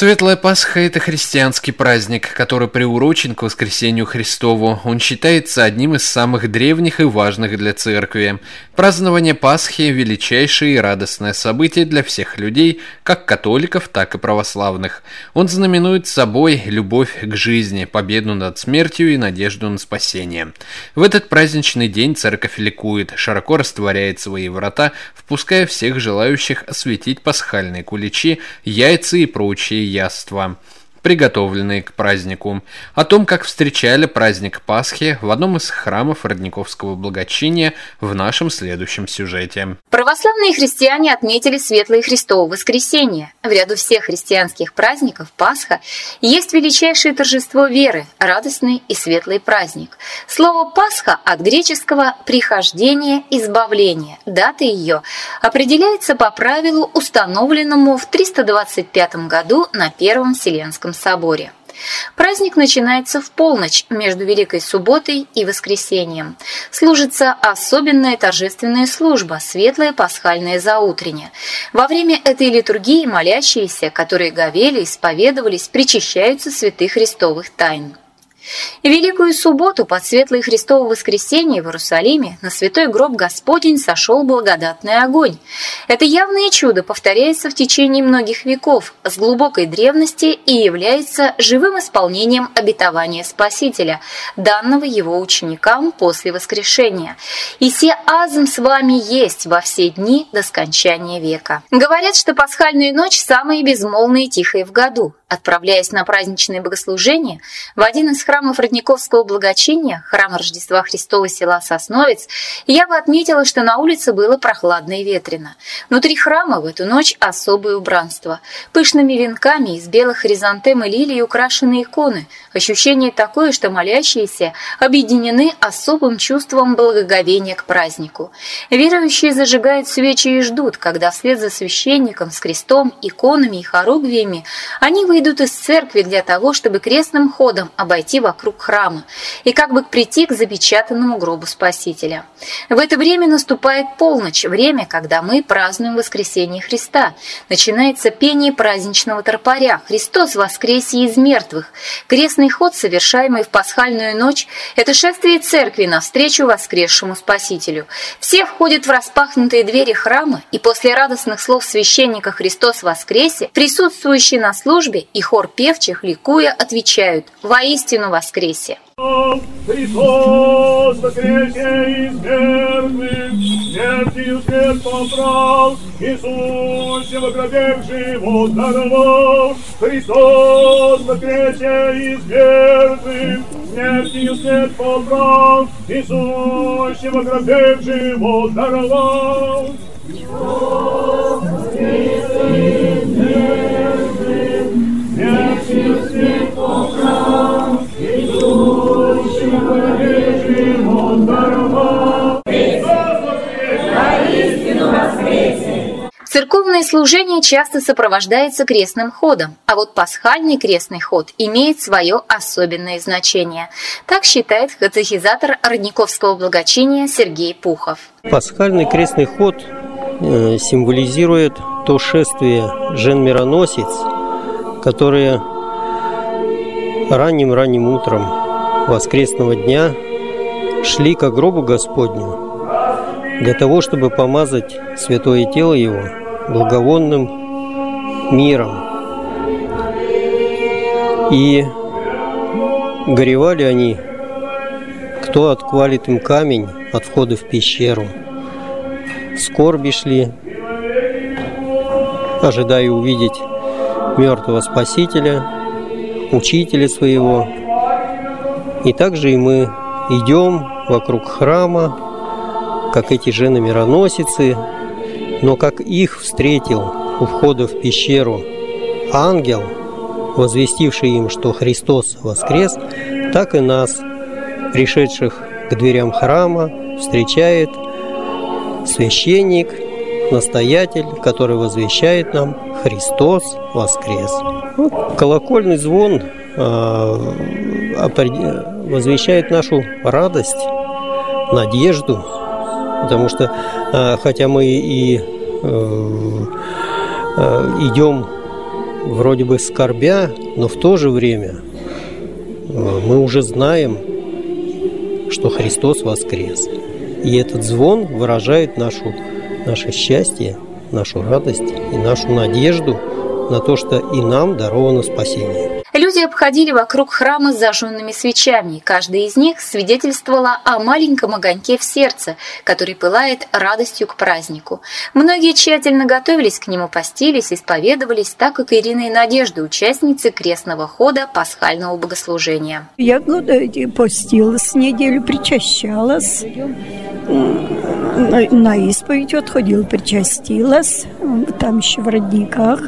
Светлая Пасха – это христианский праздник, который приурочен к воскресению Христову. Он считается одним из самых древних и важных для церкви. Празднование Пасхи – величайшее и радостное событие для всех людей, как католиков, так и православных. Он знаменует собой любовь к жизни, победу над смертью и надежду на спасение. В этот праздничный день церковь ликует, широко растворяет свои врата, впуская всех желающих осветить пасхальные куличи, яйца и прочие яства приготовленные к празднику. О том, как встречали праздник Пасхи в одном из храмов Родниковского благочиния в нашем следующем сюжете. Православные христиане отметили Светлое Христово воскресенье. В ряду всех христианских праздников Пасха есть величайшее торжество веры, радостный и светлый праздник. Слово «Пасха» от греческого «прихождение», «избавление». Дата ее определяется по правилу, установленному в 325 году на Первом Вселенском Успенском соборе. Праздник начинается в полночь между Великой Субботой и Воскресением. Служится особенная торжественная служба – светлое пасхальное заутренне. Во время этой литургии молящиеся, которые говели, исповедовались, причащаются святых христовых тайн. Великую субботу под светлое Христово воскресенье в Иерусалиме на святой гроб Господень сошел благодатный огонь. Это явное чудо повторяется в течение многих веков с глубокой древности и является живым исполнением обетования Спасителя, данного его ученикам после воскрешения. «И се азм с вами есть во все дни до скончания века». Говорят, что пасхальная ночь самая безмолвная и тихая в году. Отправляясь на праздничное богослужение в один из храмов Родниковского благочиния, храм Рождества Христова села Сосновец, я бы отметила, что на улице было прохладно и ветрено. Внутри храма в эту ночь особое убранство. Пышными венками из белых хризантем и лилий украшены иконы. Ощущение такое, что молящиеся объединены особым чувством благоговения к празднику. Верующие зажигают свечи и ждут, когда вслед за священником с крестом, иконами и хоругвиями они выйдут идут из церкви для того, чтобы крестным ходом обойти вокруг храма и как бы прийти к запечатанному гробу Спасителя. В это время наступает полночь, время, когда мы празднуем воскресение Христа. Начинается пение праздничного тропаря «Христос воскресе из мертвых». Крестный ход, совершаемый в пасхальную ночь, это шествие церкви навстречу воскресшему Спасителю. Все входят в распахнутые двери храма, и после радостных слов священника «Христос воскресе» присутствующие на службе и хор певчих, ликуя, отвечают «Воистину воскресе!» Христос воскресе из мертвых, смертью смерть поправ, Иисусе во гробе живот даровал. Христос воскресе из мертвых, смертью смерть поправ, Иисусе во гробе живот даровал. Церковное служение часто сопровождается крестным ходом, а вот пасхальный крестный ход имеет свое особенное значение. Так считает катехизатор Родниковского благочиния Сергей Пухов. Пасхальный крестный ход э, символизирует то шествие жен-мироносец, которые ранним-ранним утром воскресного дня шли к гробу Господню для того, чтобы помазать святое тело Его благовонным миром. И горевали они, кто отквалит им камень от входа в пещеру. Скорби шли, ожидая увидеть мертвого Спасителя, Учителя своего. И также и мы идем вокруг храма, как эти жены мироносицы, но как их встретил у входа в пещеру ангел, возвестивший им, что Христос воскрес, так и нас, пришедших к дверям храма, встречает священник, настоятель, который возвещает нам Христос воскрес. Колокольный звон э, возвещает нашу радость, надежду, потому что э, хотя мы и э, э, идем вроде бы скорбя, но в то же время э, мы уже знаем, что Христос воскрес. И этот звон выражает нашу, наше счастье, нашу радость и нашу надежду на то, что и нам даровано спасение. Люди обходили вокруг храма с зажженными свечами, каждая из них свидетельствовала о маленьком огоньке в сердце, который пылает радостью к празднику. Многие тщательно готовились к нему, постились, исповедовались, так как Ирина и Надежда, участницы крестного хода пасхального богослужения. Я эти постилась, неделю причащалась, на исповедь отходила, причастилась, там еще в родниках.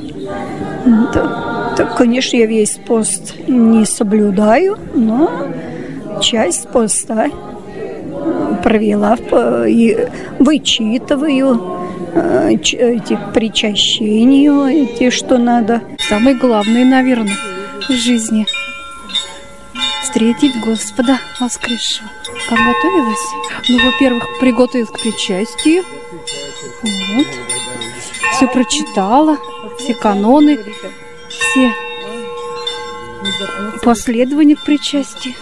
Так, конечно, я весь пост не соблюдаю, но часть поста э, провела и вычитываю э, эти причащения, эти, что надо. Самое главное, наверное, в жизни встретить Господа воскресшего. Как готовилась? Ну, во-первых, приготовилась к причастию. Вот. Все прочитала, все каноны, все последования к причастию.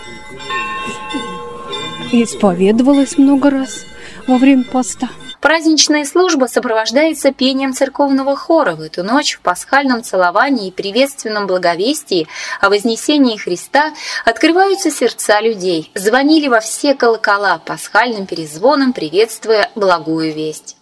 Исповедовалась много раз во время поста. Праздничная служба сопровождается пением церковного хора в эту ночь в пасхальном целовании и приветственном благовестии о вознесении Христа открываются сердца людей, звонили во все колокола пасхальным перезвоном, приветствуя благую весть.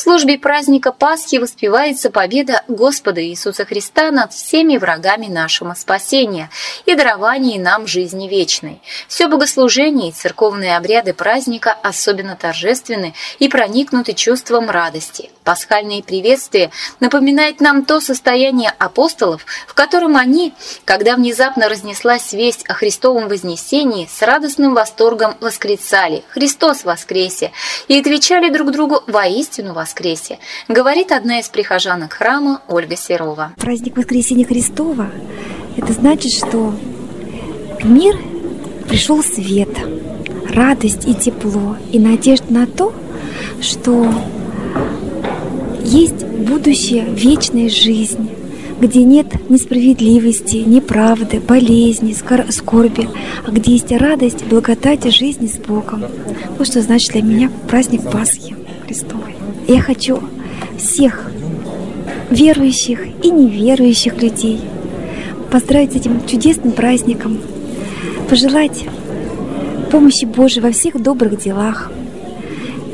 Службе праздника Пасхи воспевается победа Господа Иисуса Христа над всеми врагами нашего спасения и дарование нам жизни вечной. Все богослужение и церковные обряды праздника особенно торжественны и проникнуты чувством радости. Пасхальные приветствия напоминают нам то состояние апостолов, в котором они, когда внезапно разнеслась весть о Христовом вознесении, с радостным восторгом восклицали «Христос воскресе!» и отвечали друг другу «Воистину воскресе!» Говорит одна из прихожанок храма Ольга Серова. Праздник Воскресения Христова – это значит, что в мир пришел свет, радость и тепло, и надежда на то, что есть будущее, вечная жизнь, где нет несправедливости, неправды, болезни, скорби, а где есть радость, благодать жизни с Богом. Вот что значит для меня праздник Пасхи Христовой. Я хочу всех верующих и неверующих людей поздравить с этим чудесным праздником, пожелать помощи Божией во всех добрых делах,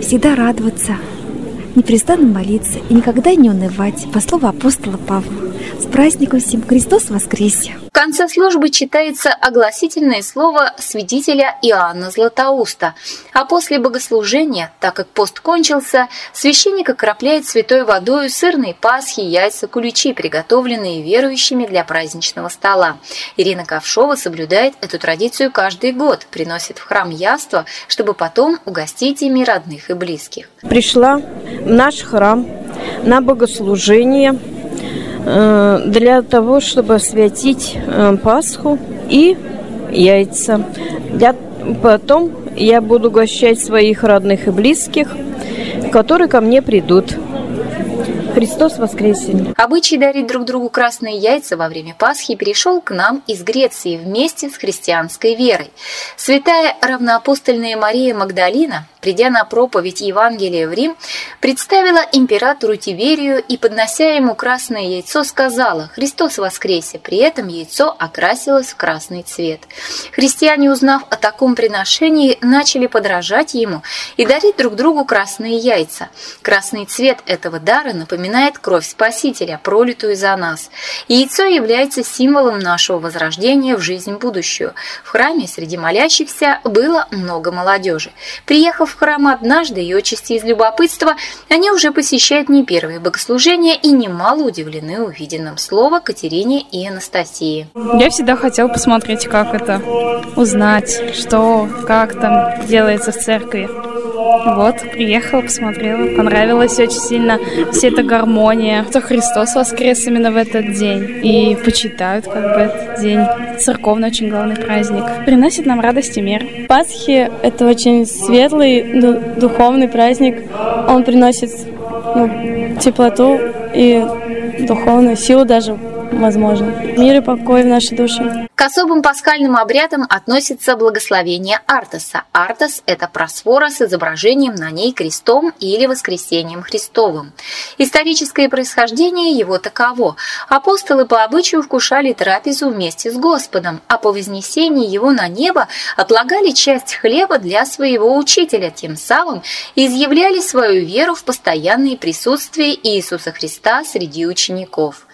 всегда радоваться – непрестанно молиться и никогда не унывать, по слову апостола Павла. С праздником всем Христос воскресе! Конце службы читается огласительное слово святителя Иоанна Златоуста, а после богослужения, так как пост кончился, священник окропляет святой водой сырные пасхи, яйца, куличи, приготовленные верующими для праздничного стола. Ирина Ковшова соблюдает эту традицию каждый год, приносит в храм яства, чтобы потом угостить ими родных и близких. Пришла в наш храм на богослужение для того, чтобы освятить э, Пасху и яйца. Для, потом я буду угощать своих родных и близких, которые ко мне придут. Христос воскресе! Обычай дарить друг другу красные яйца во время Пасхи перешел к нам из Греции вместе с христианской верой. Святая равноапостольная Мария Магдалина придя на проповедь Евангелия в Рим, представила императору Тиверию и, поднося ему красное яйцо, сказала «Христос воскресе!» При этом яйцо окрасилось в красный цвет. Христиане, узнав о таком приношении, начали подражать ему и дарить друг другу красные яйца. Красный цвет этого дара напоминает кровь Спасителя, пролитую за нас. Яйцо является символом нашего возрождения в жизнь будущую. В храме среди молящихся было много молодежи. Приехав в храм однажды и отчасти из любопытства, они уже посещают не первые богослужения и немало удивлены увиденным слово Катерине и Анастасии. Я всегда хотела посмотреть, как это, узнать, что, как там делается в церкви. Вот, приехала, посмотрела, понравилось очень сильно. Все это гармония, что Христос воскрес именно в этот день. И почитают как бы этот день. Церковный очень главный праздник. Приносит нам радость и мир. Пасхи – это очень светлый, духовный праздник. Он приносит ну, теплоту и духовную силу даже возможно. Мир и покой в нашей душе. К особым пасхальным обрядам относится благословение Артаса. Артас – это просфора с изображением на ней крестом или воскресением Христовым. Историческое происхождение его таково. Апостолы по обычаю вкушали трапезу вместе с Господом, а по вознесении его на небо отлагали часть хлеба для своего учителя, тем самым изъявляли свою веру в постоянное присутствие Иисуса Христа среди учеников.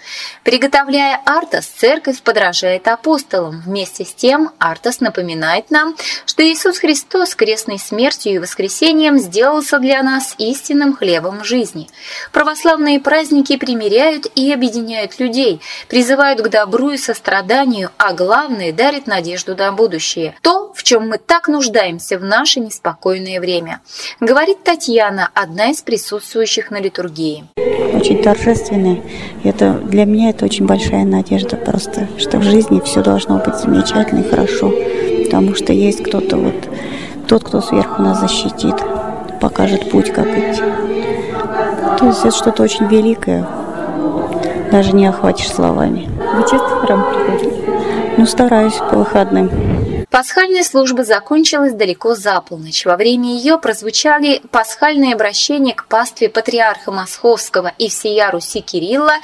Приготовляя Артас, церковь подражает апостолам. Вместе с тем Артас напоминает нам, что Иисус Христос крестной смертью и воскресением сделался для нас истинным хлебом жизни. Православные праздники примиряют и объединяют людей, призывают к добру и состраданию, а главное дарят надежду на будущее. То, в чем мы так нуждаемся в наше неспокойное время. Говорит Татьяна, одна из присутствующих на литургии. Очень торжественный. Это для меня это очень большая надежда просто, что в жизни все должно быть замечательно и хорошо, потому что есть кто-то вот, тот, кто сверху нас защитит, покажет путь, как идти. То есть это что-то очень великое, даже не охватишь словами. Вы часто в храм приходите? Ну, стараюсь по выходным. Пасхальная служба закончилась далеко за полночь. Во время ее прозвучали пасхальные обращения к пастве патриарха Московского и всея Руси Кирилла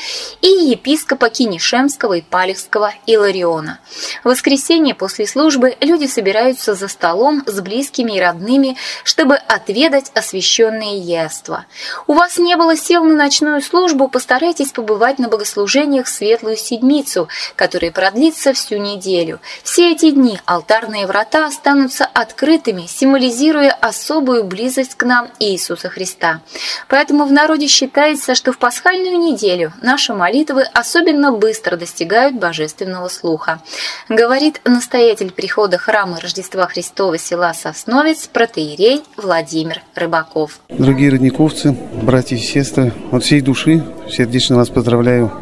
и епископа Кинешемского и Палевского Илариона. В воскресенье после службы люди собираются за столом с близкими и родными, чтобы отведать освященные яства. У вас не было сил на ночную службу, постарайтесь побывать на богослужениях в Светлую Седмицу, которая продлится всю неделю. Все эти дни алтарь алтарные врата останутся открытыми, символизируя особую близость к нам Иисуса Христа. Поэтому в народе считается, что в пасхальную неделю наши молитвы особенно быстро достигают божественного слуха. Говорит настоятель прихода храма Рождества Христова села Сосновец, протеерей Владимир Рыбаков. Дорогие родниковцы, братья и сестры, от всей души сердечно вас поздравляю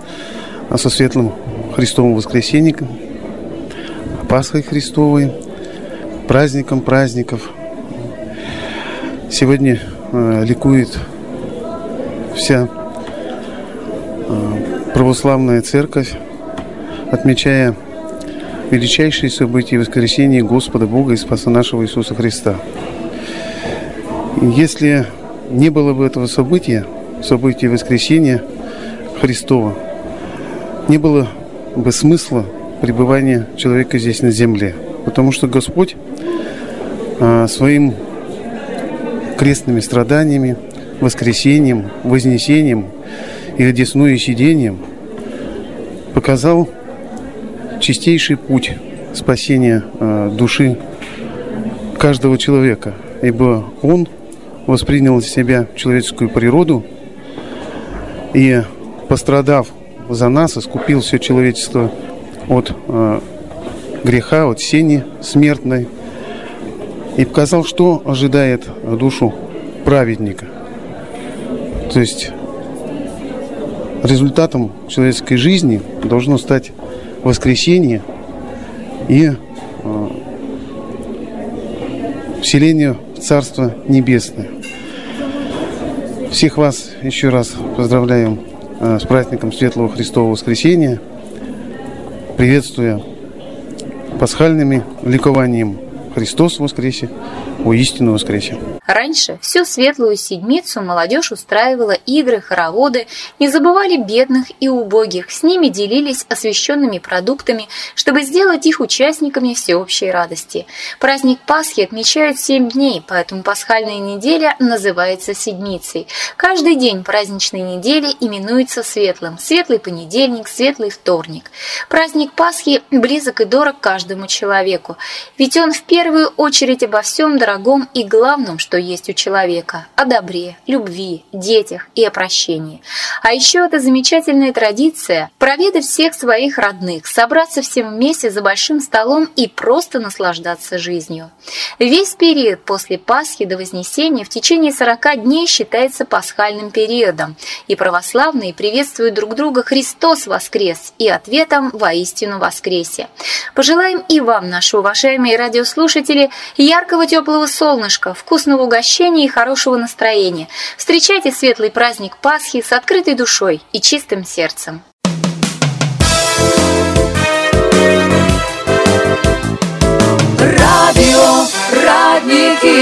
со светлым Христовым воскресеньем, Пасхой Христовой, праздником праздников. Сегодня э, ликует вся э, православная церковь, отмечая величайшие события воскресения Господа Бога и Спаса нашего Иисуса Христа. Если не было бы этого события, события воскресения Христова, не было бы смысла пребывания человека здесь на земле. Потому что Господь а, своим крестными страданиями, воскресением, вознесением и одесную сидением показал чистейший путь спасения а, души каждого человека, ибо Он воспринял в себя человеческую природу и, пострадав за нас, искупил все человечество от э, греха, от сени смертной. И показал, что ожидает душу праведника. То есть результатом человеческой жизни должно стать воскресение и э, вселение в Царство Небесное. Всех вас еще раз поздравляем э, с праздником Светлого Христового Воскресения – приветствуя пасхальными ликованием. Христос воскресе, воистину воскресе. Раньше всю светлую седмицу молодежь устраивала игры, хороводы, не забывали бедных и убогих, с ними делились освященными продуктами, чтобы сделать их участниками всеобщей радости. Праздник Пасхи отмечают семь дней, поэтому пасхальная неделя называется седмицей. Каждый день праздничной недели именуется светлым. Светлый понедельник, светлый вторник. Праздник Пасхи близок и дорог каждому человеку, ведь он в первую очередь обо всем дорогом и главном, что есть у человека – о добре, любви, детях и о прощении. А еще это замечательная традиция – проведать всех своих родных, собраться всем вместе за большим столом и просто наслаждаться жизнью. Весь период после Пасхи до Вознесения в течение 40 дней считается пасхальным периодом, и православные приветствуют друг друга «Христос воскрес» и ответом «Воистину воскресе». Пожелаем и вам, наши уважаемые радиослушатели, яркого теплого теплого солнышка, вкусного угощения и хорошего настроения. Встречайте светлый праздник Пасхи с открытой душой и чистым сердцем. Радио, родники.